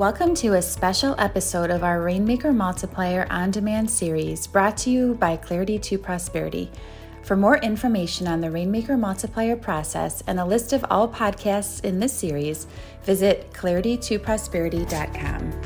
Welcome to a special episode of our Rainmaker Multiplier on Demand series brought to you by Clarity to Prosperity. For more information on the Rainmaker Multiplier process and a list of all podcasts in this series, visit claritytoprosperity.com.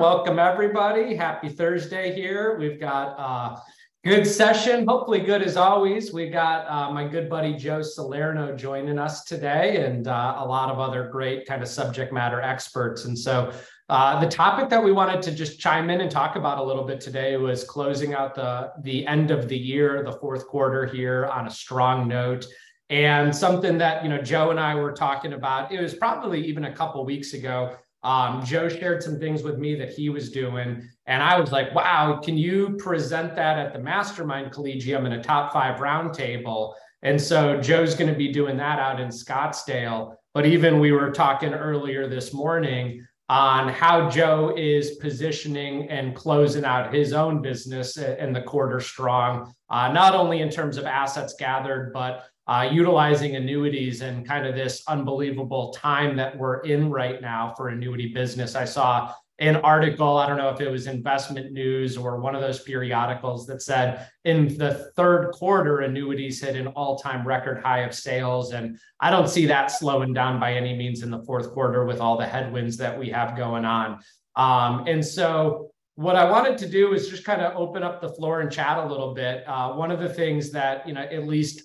Welcome, everybody. Happy Thursday here. We've got a good session, hopefully, good as always. We got uh, my good buddy Joe Salerno joining us today and uh, a lot of other great kind of subject matter experts. And so, uh, the topic that we wanted to just chime in and talk about a little bit today was closing out the the end of the year, the fourth quarter here on a strong note, and something that you know Joe and I were talking about. It was probably even a couple weeks ago. Um, Joe shared some things with me that he was doing, and I was like, "Wow, can you present that at the Mastermind Collegium in a top five roundtable?" And so Joe's going to be doing that out in Scottsdale. But even we were talking earlier this morning on how Joe is positioning and closing out his own business in the quarter strong, uh, not only in terms of assets gathered, but uh, utilizing annuities and kind of this unbelievable time that we're in right now for annuity business. I saw an article, I don't know if it was investment news or one of those periodicals that said in the third quarter, annuities hit an all time record high of sales. And I don't see that slowing down by any means in the fourth quarter with all the headwinds that we have going on. Um, and so, what I wanted to do is just kind of open up the floor and chat a little bit. Uh, one of the things that, you know, at least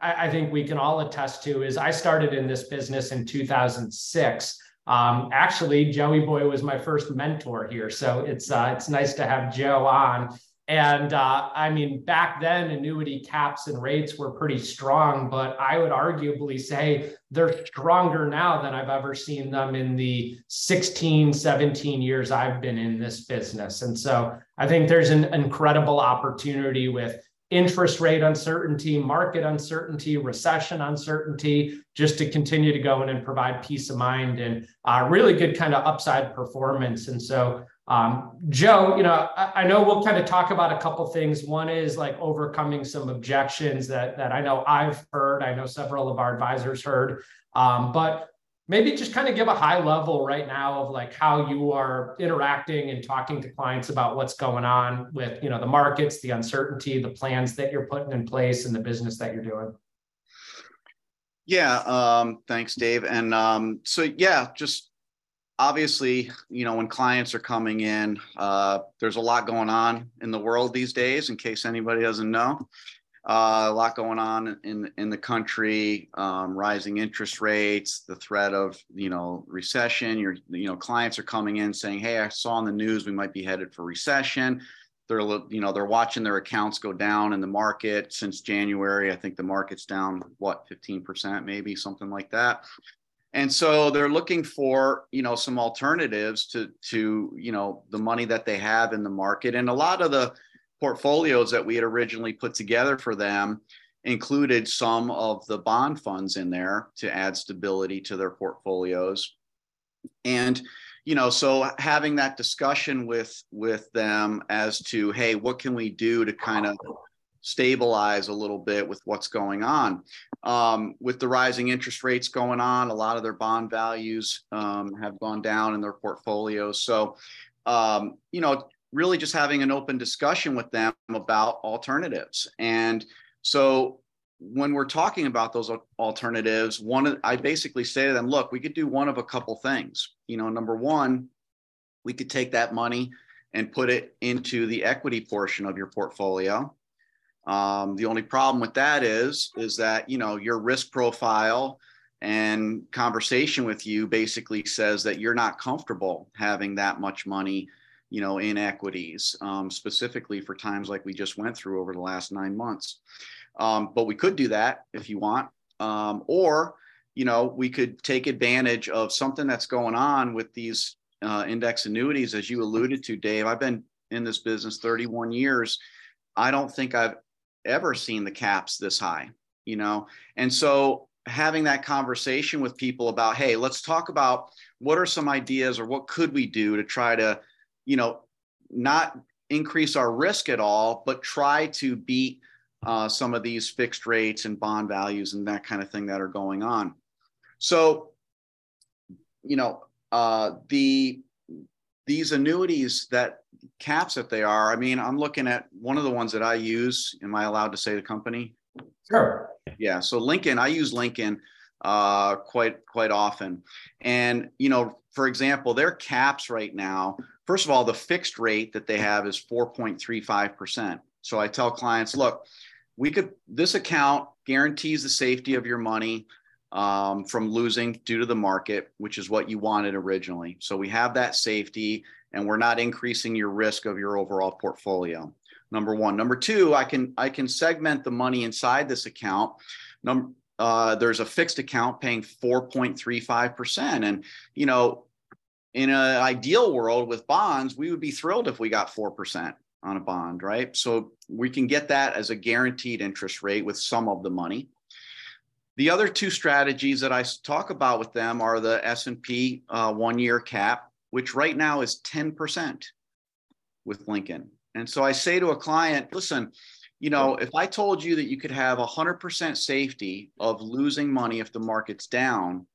I, I think we can all attest to is I started in this business in 2006. Um, actually, Joey Boy was my first mentor here, so it's uh, it's nice to have Joe on. And uh, I mean, back then, annuity caps and rates were pretty strong, but I would arguably say they're stronger now than I've ever seen them in the 16, 17 years I've been in this business. And so I think there's an incredible opportunity with interest rate uncertainty, market uncertainty, recession uncertainty, just to continue to go in and provide peace of mind and uh, really good kind of upside performance. And so, um, Joe, you know, I, I, know we'll kind of talk about a couple things. One is like overcoming some objections that that I know I've heard. I know several of our advisors heard. Um, but maybe just kind of give a high level right now of like how you are interacting and talking to clients about what's going on with you know the markets the uncertainty the plans that you're putting in place and the business that you're doing. Yeah um, thanks dave. And um, so yeah just obviously you know when clients are coming in uh, there's a lot going on in the world these days in case anybody doesn't know uh, a lot going on in in the country, um, rising interest rates, the threat of you know recession. Your you know clients are coming in saying, "Hey, I saw on the news we might be headed for recession." They're you know they're watching their accounts go down in the market since January. I think the market's down what 15% maybe something like that. And so they're looking for you know some alternatives to to you know the money that they have in the market, and a lot of the portfolios that we had originally put together for them included some of the bond funds in there to add stability to their portfolios. And you know so having that discussion with with them as to hey what can we do to kind of stabilize a little bit with what's going on? Um, with the rising interest rates going on a lot of their bond values um, have gone down in their portfolios. So um, you know really just having an open discussion with them about alternatives. And so when we're talking about those alternatives, one I basically say to them, look, we could do one of a couple things. You know, number one, we could take that money and put it into the equity portion of your portfolio. Um, the only problem with that is, is that you know your risk profile and conversation with you basically says that you're not comfortable having that much money you know, inequities, um, specifically for times like we just went through over the last nine months. Um, but we could do that if you want. Um, or, you know, we could take advantage of something that's going on with these uh, index annuities, as you alluded to, Dave. I've been in this business 31 years. I don't think I've ever seen the caps this high, you know? And so having that conversation with people about, hey, let's talk about what are some ideas or what could we do to try to you know, not increase our risk at all, but try to beat uh, some of these fixed rates and bond values and that kind of thing that are going on. So you know, uh, the these annuities that caps that they are. I mean, I'm looking at one of the ones that I use. Am I allowed to say the company? Sure. Yeah. So Lincoln, I use Lincoln uh, quite quite often, and you know, for example, their caps right now. First of all, the fixed rate that they have is 4.35 percent. So I tell clients, look, we could this account guarantees the safety of your money um, from losing due to the market, which is what you wanted originally. So we have that safety, and we're not increasing your risk of your overall portfolio. Number one. Number two, I can I can segment the money inside this account. Number uh, there's a fixed account paying 4.35%. And, you know, in an ideal world with bonds, we would be thrilled if we got 4% on a bond, right? So we can get that as a guaranteed interest rate with some of the money. The other two strategies that I talk about with them are the S&P uh, one-year cap, which right now is 10% with Lincoln. And so I say to a client, listen, you know, if I told you that you could have 100% safety of losing money if the market's down,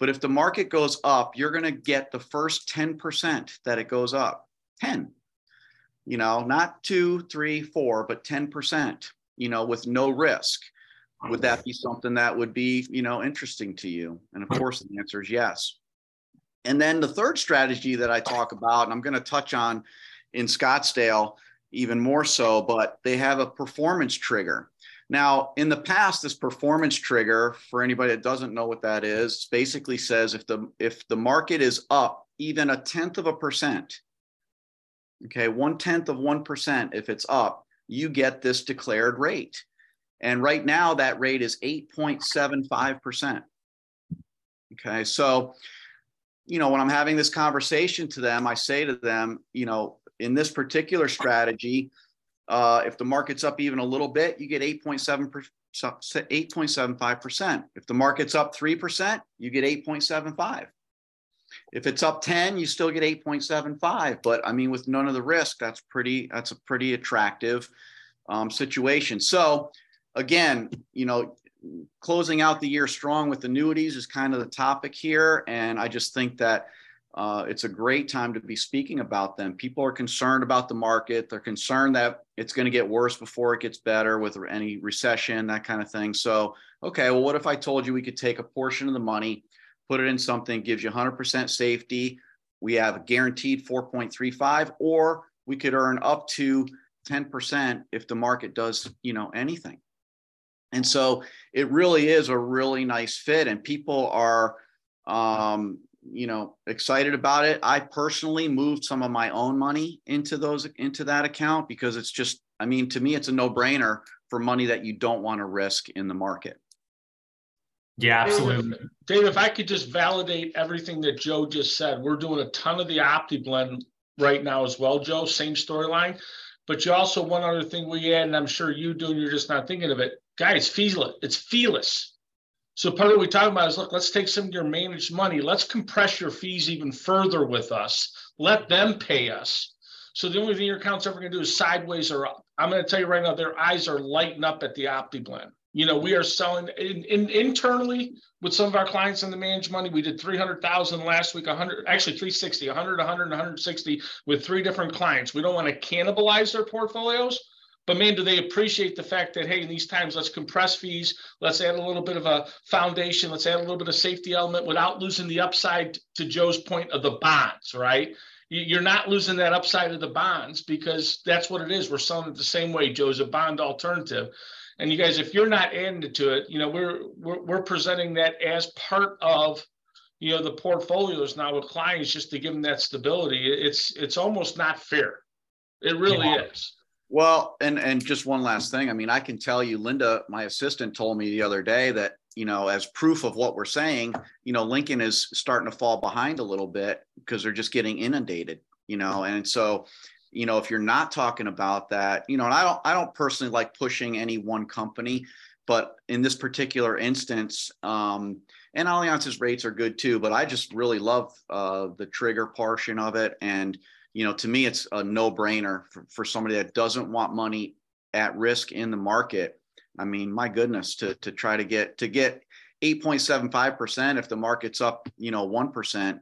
but if the market goes up, you're going to get the first 10% that it goes up. 10 you know, not two, three, four, but 10%, you know, with no risk. Would that be something that would be, you know, interesting to you? And of course, the answer is yes. And then the third strategy that I talk about, and I'm going to touch on in Scottsdale even more so, but they have a performance trigger. Now, in the past, this performance trigger, for anybody that doesn't know what that is, basically says if the if the market is up even a tenth of a percent, okay, one tenth of 1%, if it's up, you get this declared rate. And right now, that rate is 8.75%. Okay, so, you know, when I'm having this conversation to them, I say to them, you know, in this particular strategy, uh, if the market's up even a little bit, you get 8.7 8.75%. If the market's up 3%, you get 8.75. If it's up 10, you still get 8.75. But I mean, with none of the risk, that's pretty, that's a pretty attractive um, situation. So again, you know, closing out the year strong with annuities is kind of the topic here. And I just think that uh, it's a great time to be speaking about them. People are concerned about the market. They're concerned that it's going to get worse before it gets better with any recession, that kind of thing. So, okay, well, what if I told you we could take a portion of the money, put it in something, gives you 100% safety. We have a guaranteed 4.35, or we could earn up to 10% if the market does, you know, anything. And so it really is a really nice fit, and people are, um, you know, excited about it. I personally moved some of my own money into those into that account because it's just, I mean, to me, it's a no-brainer for money that you don't want to risk in the market. Yeah, absolutely. Dave, Dave, if I could just validate everything that Joe just said, we're doing a ton of the OptiBlend right now as well, Joe. Same storyline. But you also one other thing we add, and I'm sure you do, and you're just not thinking of it. Guys, feeless. It's feeless. So part of what we talk about is look, let's take some of your managed money. Let's compress your fees even further with us. Let them pay us. So the only thing your account's ever going to do is sideways or up. I'm going to tell you right now, their eyes are lighting up at the OptiBlend. You know, we are selling in, in, internally with some of our clients in the managed money. We did 300,000 last week, 100, actually 360, 100, 100, 160 with three different clients. We don't want to cannibalize their portfolios, but man, do they appreciate the fact that, hey, in these times, let's compress fees. Let's add a little bit of a foundation. Let's add a little bit of safety element without losing the upside to Joe's point of the bonds, right? You're not losing that upside of the bonds because that's what it is. We're selling it the same way. Joe's a bond alternative. And you guys, if you're not adding to it, you know, we're, we're, we're presenting that as part of, you know, the portfolios now with clients just to give them that stability. It's, it's almost not fair. It really yeah. is. Well, and and just one last thing. I mean, I can tell you, Linda, my assistant, told me the other day that you know, as proof of what we're saying, you know, Lincoln is starting to fall behind a little bit because they're just getting inundated. You know, and so you know if you're not talking about that you know and i don't i don't personally like pushing any one company but in this particular instance um and allianz's rates are good too but i just really love uh the trigger portion of it and you know to me it's a no brainer for, for somebody that doesn't want money at risk in the market i mean my goodness to to try to get to get 8.75% if the market's up, you know, 1%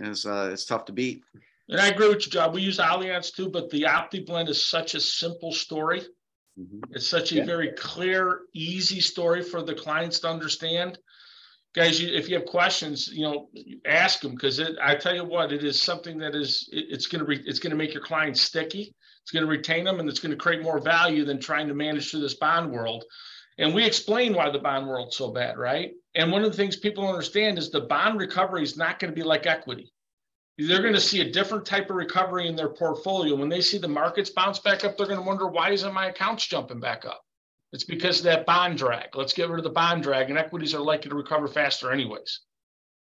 is uh, it's tough to beat. And I agree with you, John. We use Allianz too, but the Opti blend is such a simple story. Mm-hmm. It's such a yeah. very clear, easy story for the clients to understand. Guys, you, if you have questions, you know, ask them because I tell you what, it is something that is it, it's going to re, it's going to make your clients sticky. It's going to retain them, and it's going to create more value than trying to manage through this bond world. And we explain why the bond world's so bad, right? And one of the things people understand is the bond recovery is not going to be like equity. They're going to see a different type of recovery in their portfolio. When they see the markets bounce back up, they're going to wonder why isn't my accounts jumping back up? It's because of that bond drag. Let's get rid of the bond drag, and equities are likely to recover faster, anyways.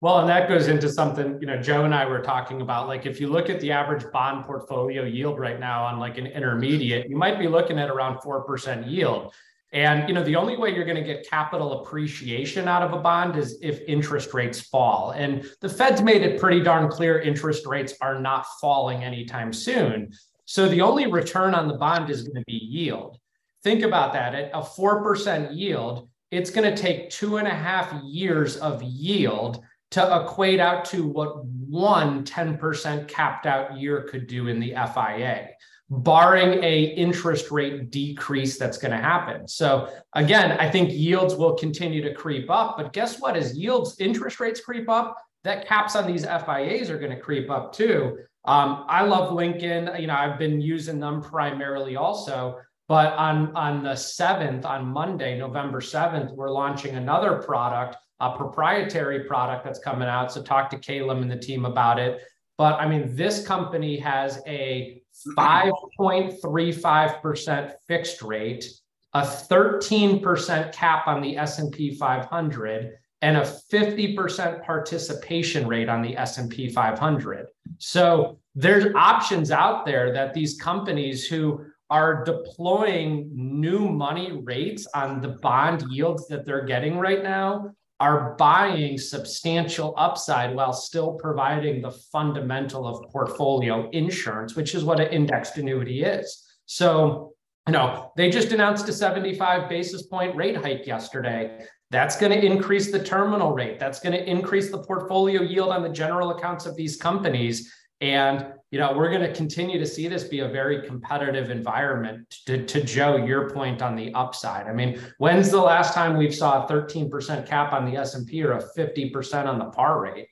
Well, and that goes into something, you know, Joe and I were talking about. Like, if you look at the average bond portfolio yield right now on like an intermediate, you might be looking at around 4% yield. And you know, the only way you're going to get capital appreciation out of a bond is if interest rates fall. And the Fed's made it pretty darn clear interest rates are not falling anytime soon. So the only return on the bond is going to be yield. Think about that. At a 4% yield, it's going to take two and a half years of yield to equate out to what one 10% capped out year could do in the FIA barring a interest rate decrease that's going to happen. So again, I think yields will continue to creep up, but guess what? As yields, interest rates creep up, that caps on these FIAs are going to creep up too. Um, I love Lincoln. You know, I've been using them primarily also. But on on the seventh, on Monday, November seventh, we're launching another product, a proprietary product that's coming out. So talk to Caleb and the team about it. But I mean, this company has a 5.35% fixed rate, a 13% cap on the S&P 500 and a 50% participation rate on the S&P 500. So there's options out there that these companies who are deploying new money rates on the bond yields that they're getting right now are buying substantial upside while still providing the fundamental of portfolio insurance, which is what an indexed annuity is. So, you know, they just announced a 75 basis point rate hike yesterday. That's going to increase the terminal rate. That's going to increase the portfolio yield on the general accounts of these companies. And you know, we're going to continue to see this be a very competitive environment. To, to Joe, your point on the upside. I mean, when's the last time we saw a 13% cap on the S&P or a 50% on the par rate?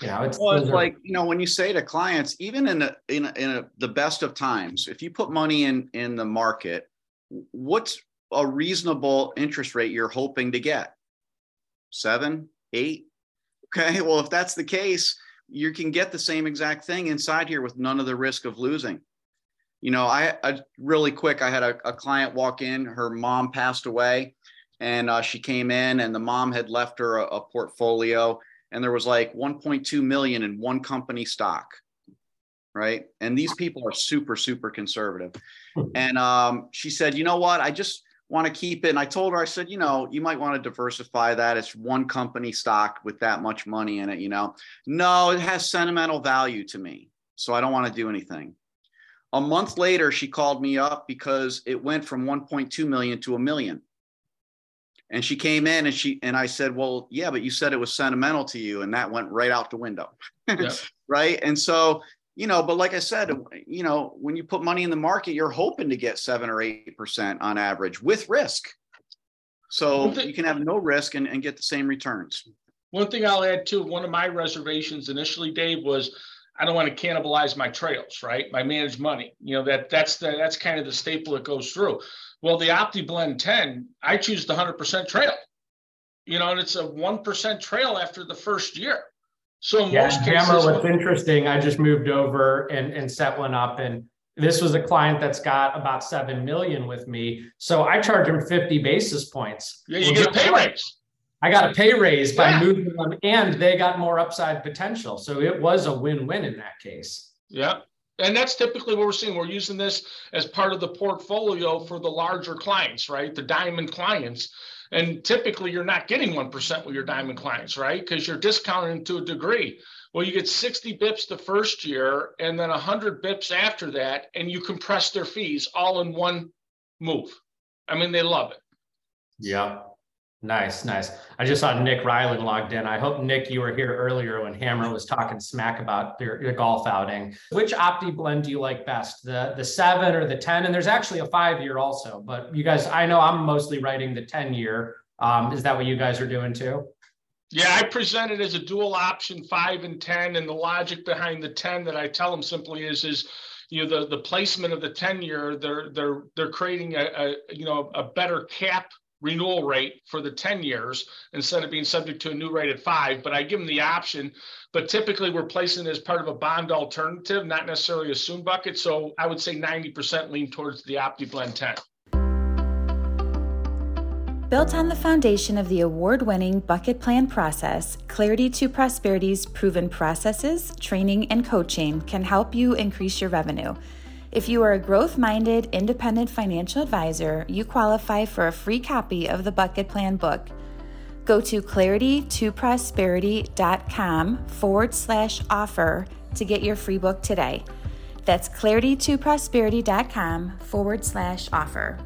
You know, it's, well, it's are, like you know when you say to clients, even in a, in a, in a, the best of times, if you put money in in the market, what's a reasonable interest rate you're hoping to get? Seven, eight. Okay, well, if that's the case, you can get the same exact thing inside here with none of the risk of losing. You know, I, I really quick, I had a, a, client walk in, her mom passed away, and uh, she came in, and the mom had left her a, a portfolio, and there was like 1.2 million in one company stock right? And these people are super, super conservative. And um, she said, you know what? I just want to keep it. And I told her, I said, you know, you might want to diversify that. It's one company stock with that much money in it, you know. No, it has sentimental value to me. So I don't want to do anything. A month later, she called me up because it went from 1.2 million to a million. And she came in and she and I said, Well, yeah, but you said it was sentimental to you, and that went right out the window. Yeah. right. And so you know, but like I said, you know, when you put money in the market, you're hoping to get seven or eight percent on average with risk. So thing, you can have no risk and, and get the same returns. One thing I'll add too, one of my reservations initially, Dave, was I don't want to cannibalize my trails, right? My managed money. You know, that that's the that's kind of the staple that goes through. Well, the Opti Blend 10, I choose the 100% trail. You know, and it's a 1% trail after the first year. So yeah, most what's interesting, I just moved over and, and set one up and this was a client that's got about 7 million with me. So I charge him 50 basis points. Yeah, you get a pay raise. I got a pay raise by yeah. moving them and they got more upside potential. So it was a win-win in that case. Yeah. And that's typically what we're seeing. We're using this as part of the portfolio for the larger clients, right? The diamond clients. And typically you're not getting 1% with your diamond clients, right? Because you're discounting to a degree. Well, you get 60 bips the first year and then 100 bips after that, and you compress their fees all in one move. I mean, they love it. Yeah. Nice, nice. I just saw Nick Ryland logged in. I hope Nick, you were here earlier when Hammer was talking smack about your, your golf outing. Which Opti blend do you like best, the the seven or the ten? And there's actually a five year also, but you guys, I know I'm mostly writing the ten year. Um, is that what you guys are doing too? Yeah, I present it as a dual option five and 10. And the logic behind the 10 that I tell them simply is, is, you know, the, the placement of the 10 year, they're, they're, they're creating a, a, you know, a better cap renewal rate for the 10 years instead of being subject to a new rate at five. But I give them the option. But typically we're placing it as part of a bond alternative, not necessarily a soon bucket. So I would say 90% lean towards the OptiBlend 10. Built on the foundation of the award winning bucket plan process, Clarity to Prosperity's proven processes, training, and coaching can help you increase your revenue. If you are a growth minded, independent financial advisor, you qualify for a free copy of the Bucket Plan book. Go to claritytoprosperity.com forward slash offer to get your free book today. That's claritytoprosperity.com forward slash offer.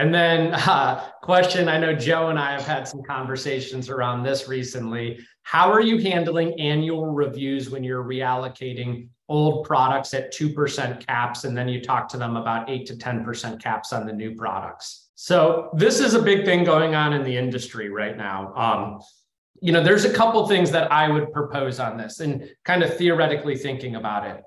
And then, uh, question I know Joe and I have had some conversations around this recently. How are you handling annual reviews when you're reallocating old products at 2% caps and then you talk to them about 8 to 10% caps on the new products? So, this is a big thing going on in the industry right now. Um, you know, there's a couple things that I would propose on this and kind of theoretically thinking about it.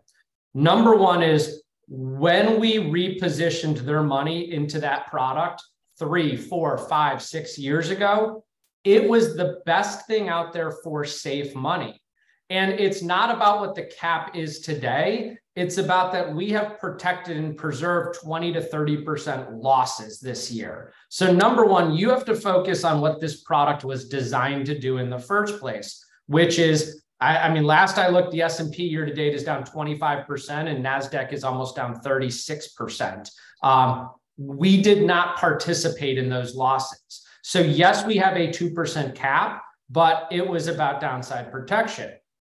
Number one is when we repositioned their money into that product three, four, five, six years ago, it was the best thing out there for safe money. And it's not about what the cap is today. It's about that we have protected and preserved 20 to 30% losses this year. So, number one, you have to focus on what this product was designed to do in the first place, which is I, I mean, last I looked, the S&P year to date is down 25% and NASDAQ is almost down 36%. Um, we did not participate in those losses. So yes, we have a 2% cap, but it was about downside protection.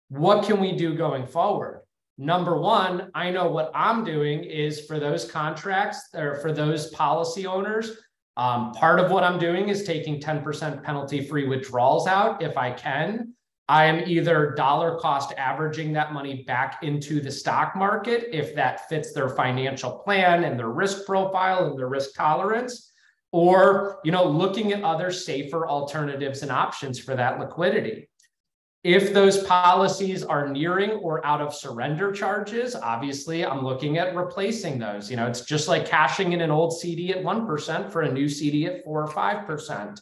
What can we do going forward? Number one, I know what I'm doing is for those contracts or for those policy owners, um, part of what I'm doing is taking 10% penalty free withdrawals out if I can. I am either dollar cost averaging that money back into the stock market if that fits their financial plan and their risk profile and their risk tolerance or you know looking at other safer alternatives and options for that liquidity. If those policies are nearing or out of surrender charges, obviously I'm looking at replacing those. You know, it's just like cashing in an old CD at 1% for a new CD at 4 or 5%.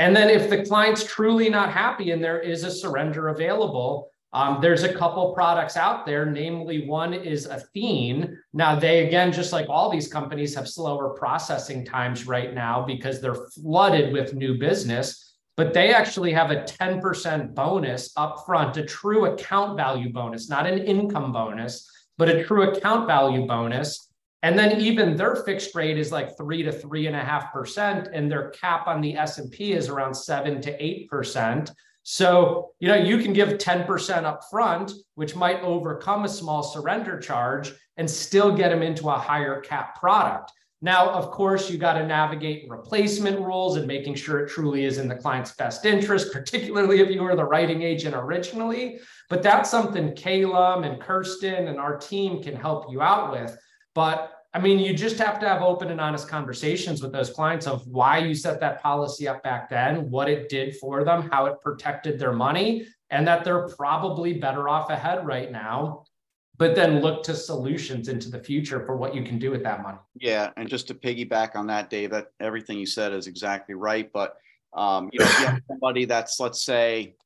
And then if the client's truly not happy and there is a surrender available, um, there's a couple products out there, namely one is Athene. Now, they again, just like all these companies, have slower processing times right now because they're flooded with new business, but they actually have a 10% bonus upfront, a true account value bonus, not an income bonus, but a true account value bonus and then even their fixed rate is like three to three and a half percent, and their cap on the S and P is around seven to eight percent. So you know you can give ten percent up front, which might overcome a small surrender charge, and still get them into a higher cap product. Now, of course, you got to navigate replacement rules and making sure it truly is in the client's best interest, particularly if you were the writing agent originally. But that's something Calum and Kirsten and our team can help you out with. But I mean, you just have to have open and honest conversations with those clients of why you set that policy up back then, what it did for them, how it protected their money, and that they're probably better off ahead right now. But then look to solutions into the future for what you can do with that money. Yeah, and just to piggyback on that, Dave, that everything you said is exactly right. But um, you know, if you have somebody that's let's say,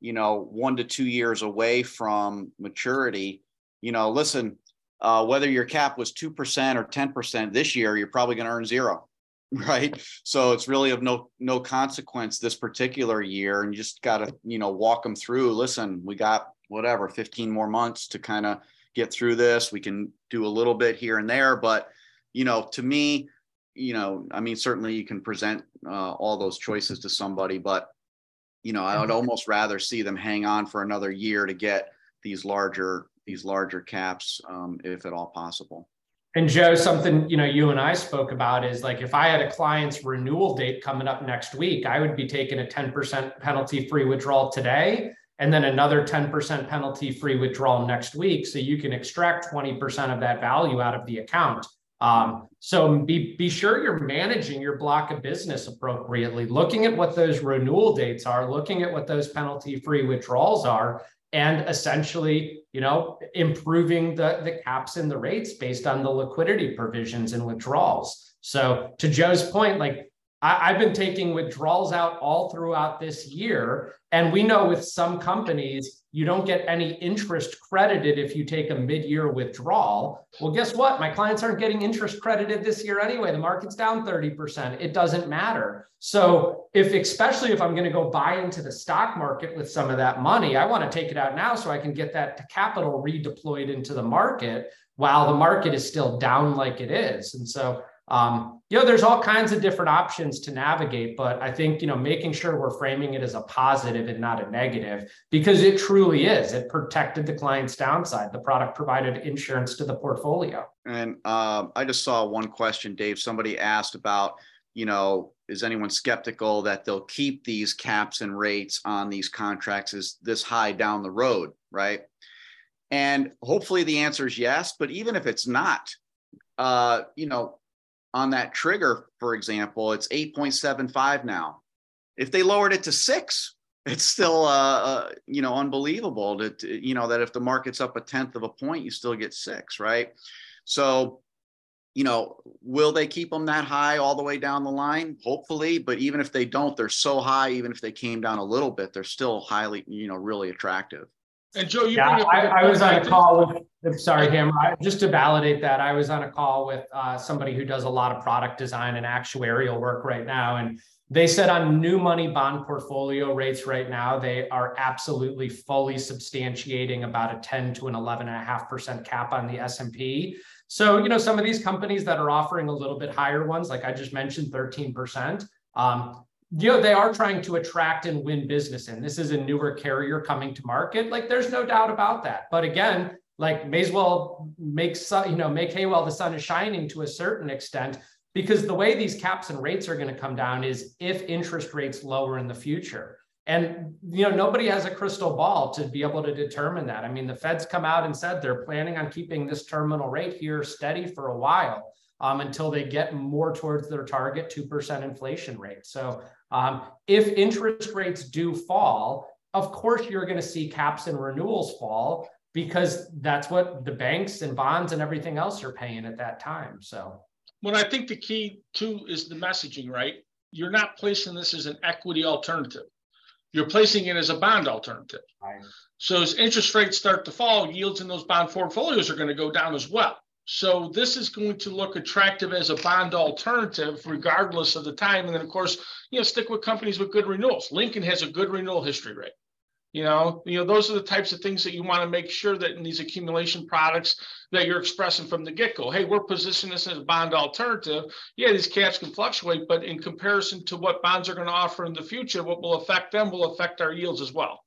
you know, one to two years away from maturity, you know, listen, uh, whether your cap was 2% or 10% this year, you're probably going to earn zero. Right. So it's really of no, no consequence this particular year. And you just got to, you know, walk them through. Listen, we got whatever, 15 more months to kind of get through this. We can do a little bit here and there. But, you know, to me, you know, I mean, certainly you can present uh, all those choices to somebody, but, you know, I would mm-hmm. almost rather see them hang on for another year to get these larger these larger caps um, if at all possible. And Joe, something you know you and I spoke about is like if I had a client's renewal date coming up next week, I would be taking a 10% penalty free withdrawal today and then another 10% penalty free withdrawal next week. So you can extract 20% of that value out of the account. Um, so be, be sure you're managing your block of business appropriately, looking at what those renewal dates are, looking at what those penalty free withdrawals are, and essentially, you know, improving the, the caps and the rates based on the liquidity provisions and withdrawals. So to Joe's point, like I, have been taking withdrawals out all throughout this year. And we know with some companies, you don't get any interest credited if you take a mid-year withdrawal. Well, guess what? My clients aren't getting interest credited this year anyway. The market's down 30%. It doesn't matter. So if, especially if I'm going to go buy into the stock market with some of that money, I want to take it out now so I can get that capital redeployed into the market while the market is still down like it is. And so um, you know, there's all kinds of different options to navigate, but I think, you know, making sure we're framing it as a positive and not a negative, because it truly is. It protected the client's downside. The product provided insurance to the portfolio. And um, I just saw one question, Dave. Somebody asked about, you know, is anyone skeptical that they'll keep these caps and rates on these contracts is this high down the road, right? And hopefully the answer is yes. But even if it's not, uh, you know, on that trigger, for example, it's 8.75 now. If they lowered it to six, it's still, uh, uh, you know, unbelievable that, you know, that if the market's up a tenth of a point, you still get six, right? So, you know, will they keep them that high all the way down the line? Hopefully, but even if they don't, they're so high, even if they came down a little bit, they're still highly, you know, really attractive. And Joe, you yeah, I, I, was on a call with, I'm sorry, Hammer, just to validate that, I was on a call with uh, somebody who does a lot of product design and actuarial work right now. And they said on new money bond portfolio rates right now, they are absolutely fully substantiating about a 10 to an 11.5% cap on the S&P. So, you know, some of these companies that are offering a little bit higher ones, like I just mentioned, 13%, um, you know, they are trying to attract and win business And This is a newer carrier coming to market. Like there's no doubt about that. But again, like may as well make you know make hay while the sun is shining to a certain extent because the way these caps and rates are going to come down is if interest rates lower in the future and you know nobody has a crystal ball to be able to determine that i mean the feds come out and said they're planning on keeping this terminal rate here steady for a while um, until they get more towards their target 2% inflation rate so um, if interest rates do fall, of course, you're going to see caps and renewals fall because that's what the banks and bonds and everything else are paying at that time. So, well, I think the key too is the messaging, right? You're not placing this as an equity alternative. You're placing it as a bond alternative. Right. So as interest rates start to fall, yields in those bond portfolios are going to go down as well. So this is going to look attractive as a bond alternative, regardless of the time. And then, of course, you know, stick with companies with good renewals. Lincoln has a good renewal history rate. You know, you know, those are the types of things that you want to make sure that in these accumulation products that you're expressing from the get-go. Hey, we're positioning this as a bond alternative. Yeah, these caps can fluctuate, but in comparison to what bonds are going to offer in the future, what will affect them will affect our yields as well.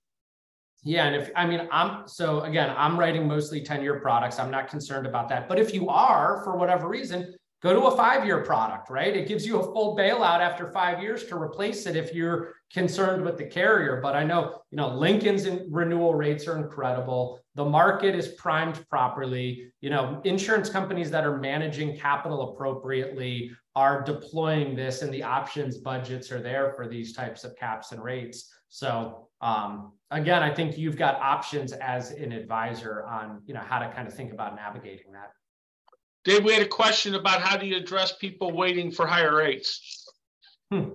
Yeah, and if I mean I'm so again, I'm writing mostly 10-year products. I'm not concerned about that. But if you are for whatever reason, go to a five-year product, right? It gives you a full bailout after five years to replace it if you're concerned with the carrier. But I know, you know, Lincoln's renewal rates are incredible. The market is primed properly. You know, insurance companies that are managing capital appropriately are deploying this and the options budgets are there for these types of caps and rates. So um, again, I think you've got options as an advisor on you know how to kind of think about navigating that. Dave, we had a question about how do you address people waiting for higher rates? Hmm.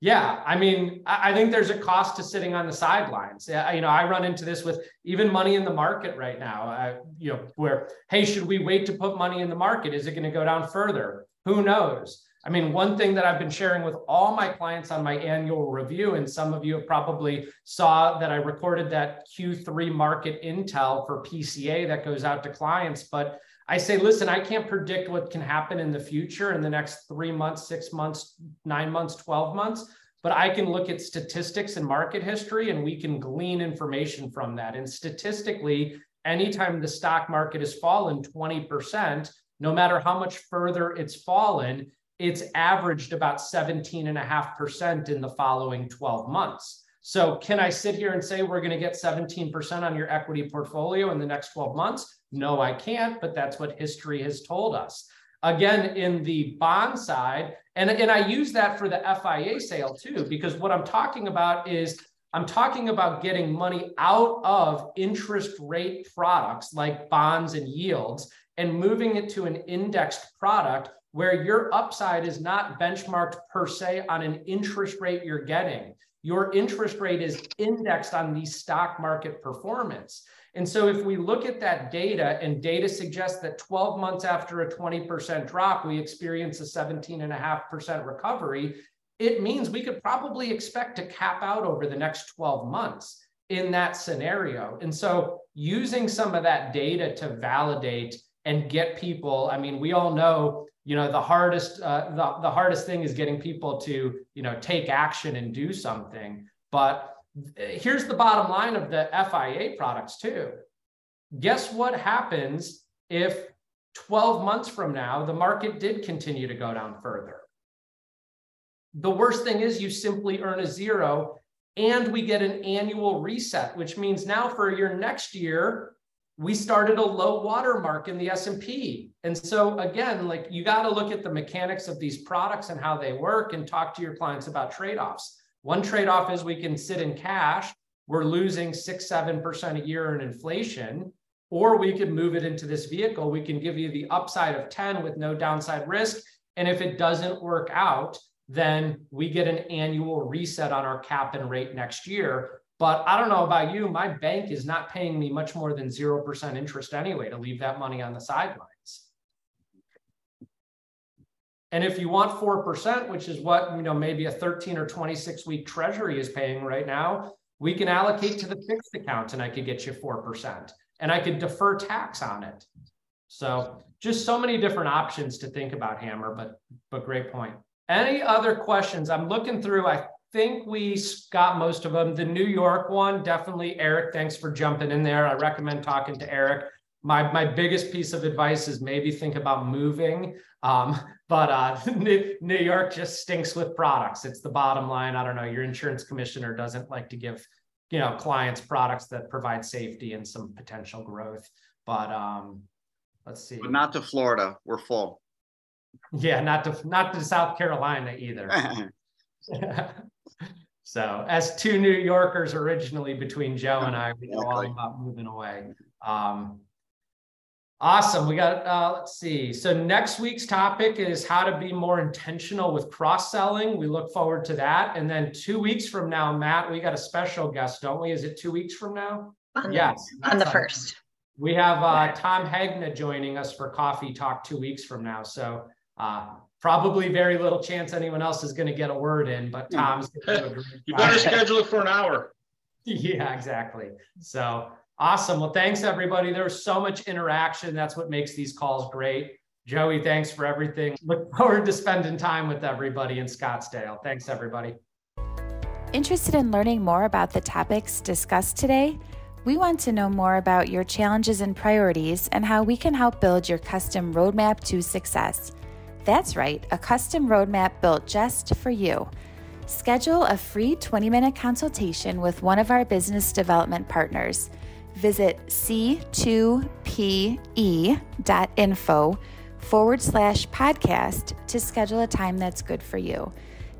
Yeah, I mean, I think there's a cost to sitting on the sidelines. You know, I run into this with even money in the market right now. Uh, you know, where hey, should we wait to put money in the market? Is it going to go down further? Who knows? I mean, one thing that I've been sharing with all my clients on my annual review, and some of you have probably saw that I recorded that Q3 market intel for PCA that goes out to clients. But I say, listen, I can't predict what can happen in the future in the next three months, six months, nine months, 12 months. But I can look at statistics and market history and we can glean information from that. And statistically, anytime the stock market has fallen 20%, no matter how much further it's fallen, it's averaged about 17.5% in the following 12 months. So, can I sit here and say we're going to get 17% on your equity portfolio in the next 12 months? No, I can't, but that's what history has told us. Again, in the bond side, and, and I use that for the FIA sale too, because what I'm talking about is I'm talking about getting money out of interest rate products like bonds and yields and moving it to an indexed product where your upside is not benchmarked per se on an interest rate you're getting your interest rate is indexed on the stock market performance. And so if we look at that data and data suggests that 12 months after a 20% drop, we experience a 17.5% recovery, it means we could probably expect to cap out over the next 12 months in that scenario. And so using some of that data to validate and get people, I mean, we all know you know the hardest uh, the, the hardest thing is getting people to you know take action and do something. But here's the bottom line of the fia products too. Guess what happens if 12 months from now the market did continue to go down further? The worst thing is you simply earn a zero and we get an annual reset which means now for your next year we started a low water mark in the S&P. And so again, like you got to look at the mechanics of these products and how they work and talk to your clients about trade-offs. One trade-off is we can sit in cash, we're losing 6 7% a year in inflation, or we could move it into this vehicle. We can give you the upside of 10 with no downside risk, and if it doesn't work out, then we get an annual reset on our cap and rate next year but I don't know about you, my bank is not paying me much more than 0% interest anyway to leave that money on the sidelines. And if you want 4%, which is what, you know, maybe a 13 or 26 week treasury is paying right now, we can allocate to the fixed account and I could get you 4% and I could defer tax on it. So just so many different options to think about Hammer, but, but great point. Any other questions? I'm looking through, I think we got most of them. The New York one, definitely Eric, thanks for jumping in there. I recommend talking to Eric. My, my biggest piece of advice is maybe think about moving. Um, but uh, New York just stinks with products. It's the bottom line. I don't know. Your insurance commissioner doesn't like to give, you know, clients products that provide safety and some potential growth. But um, let's see. But not to Florida. We're full. Yeah, not to not to South Carolina either. so, as two New Yorkers originally between Joe and I, we know all about moving away. Um, awesome. We got, uh, let's see. So, next week's topic is how to be more intentional with cross selling. We look forward to that. And then two weeks from now, Matt, we got a special guest, don't we? Is it two weeks from now? On yes. On the first. We have uh, Tom Hegna joining us for Coffee Talk two weeks from now. So, uh, probably very little chance anyone else is going to get a word in, but hmm. Tom's. you better schedule it for an hour. Yeah, exactly. So awesome. Well, thanks everybody. There's so much interaction. That's what makes these calls great. Joey, thanks for everything. Look forward to spending time with everybody in Scottsdale. Thanks, everybody. Interested in learning more about the topics discussed today? We want to know more about your challenges and priorities and how we can help build your custom roadmap to success. That's right, a custom roadmap built just for you. Schedule a free 20 minute consultation with one of our business development partners. Visit c2pe.info forward slash podcast to schedule a time that's good for you.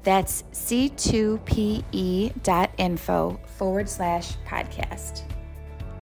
That's c2pe.info forward slash podcast.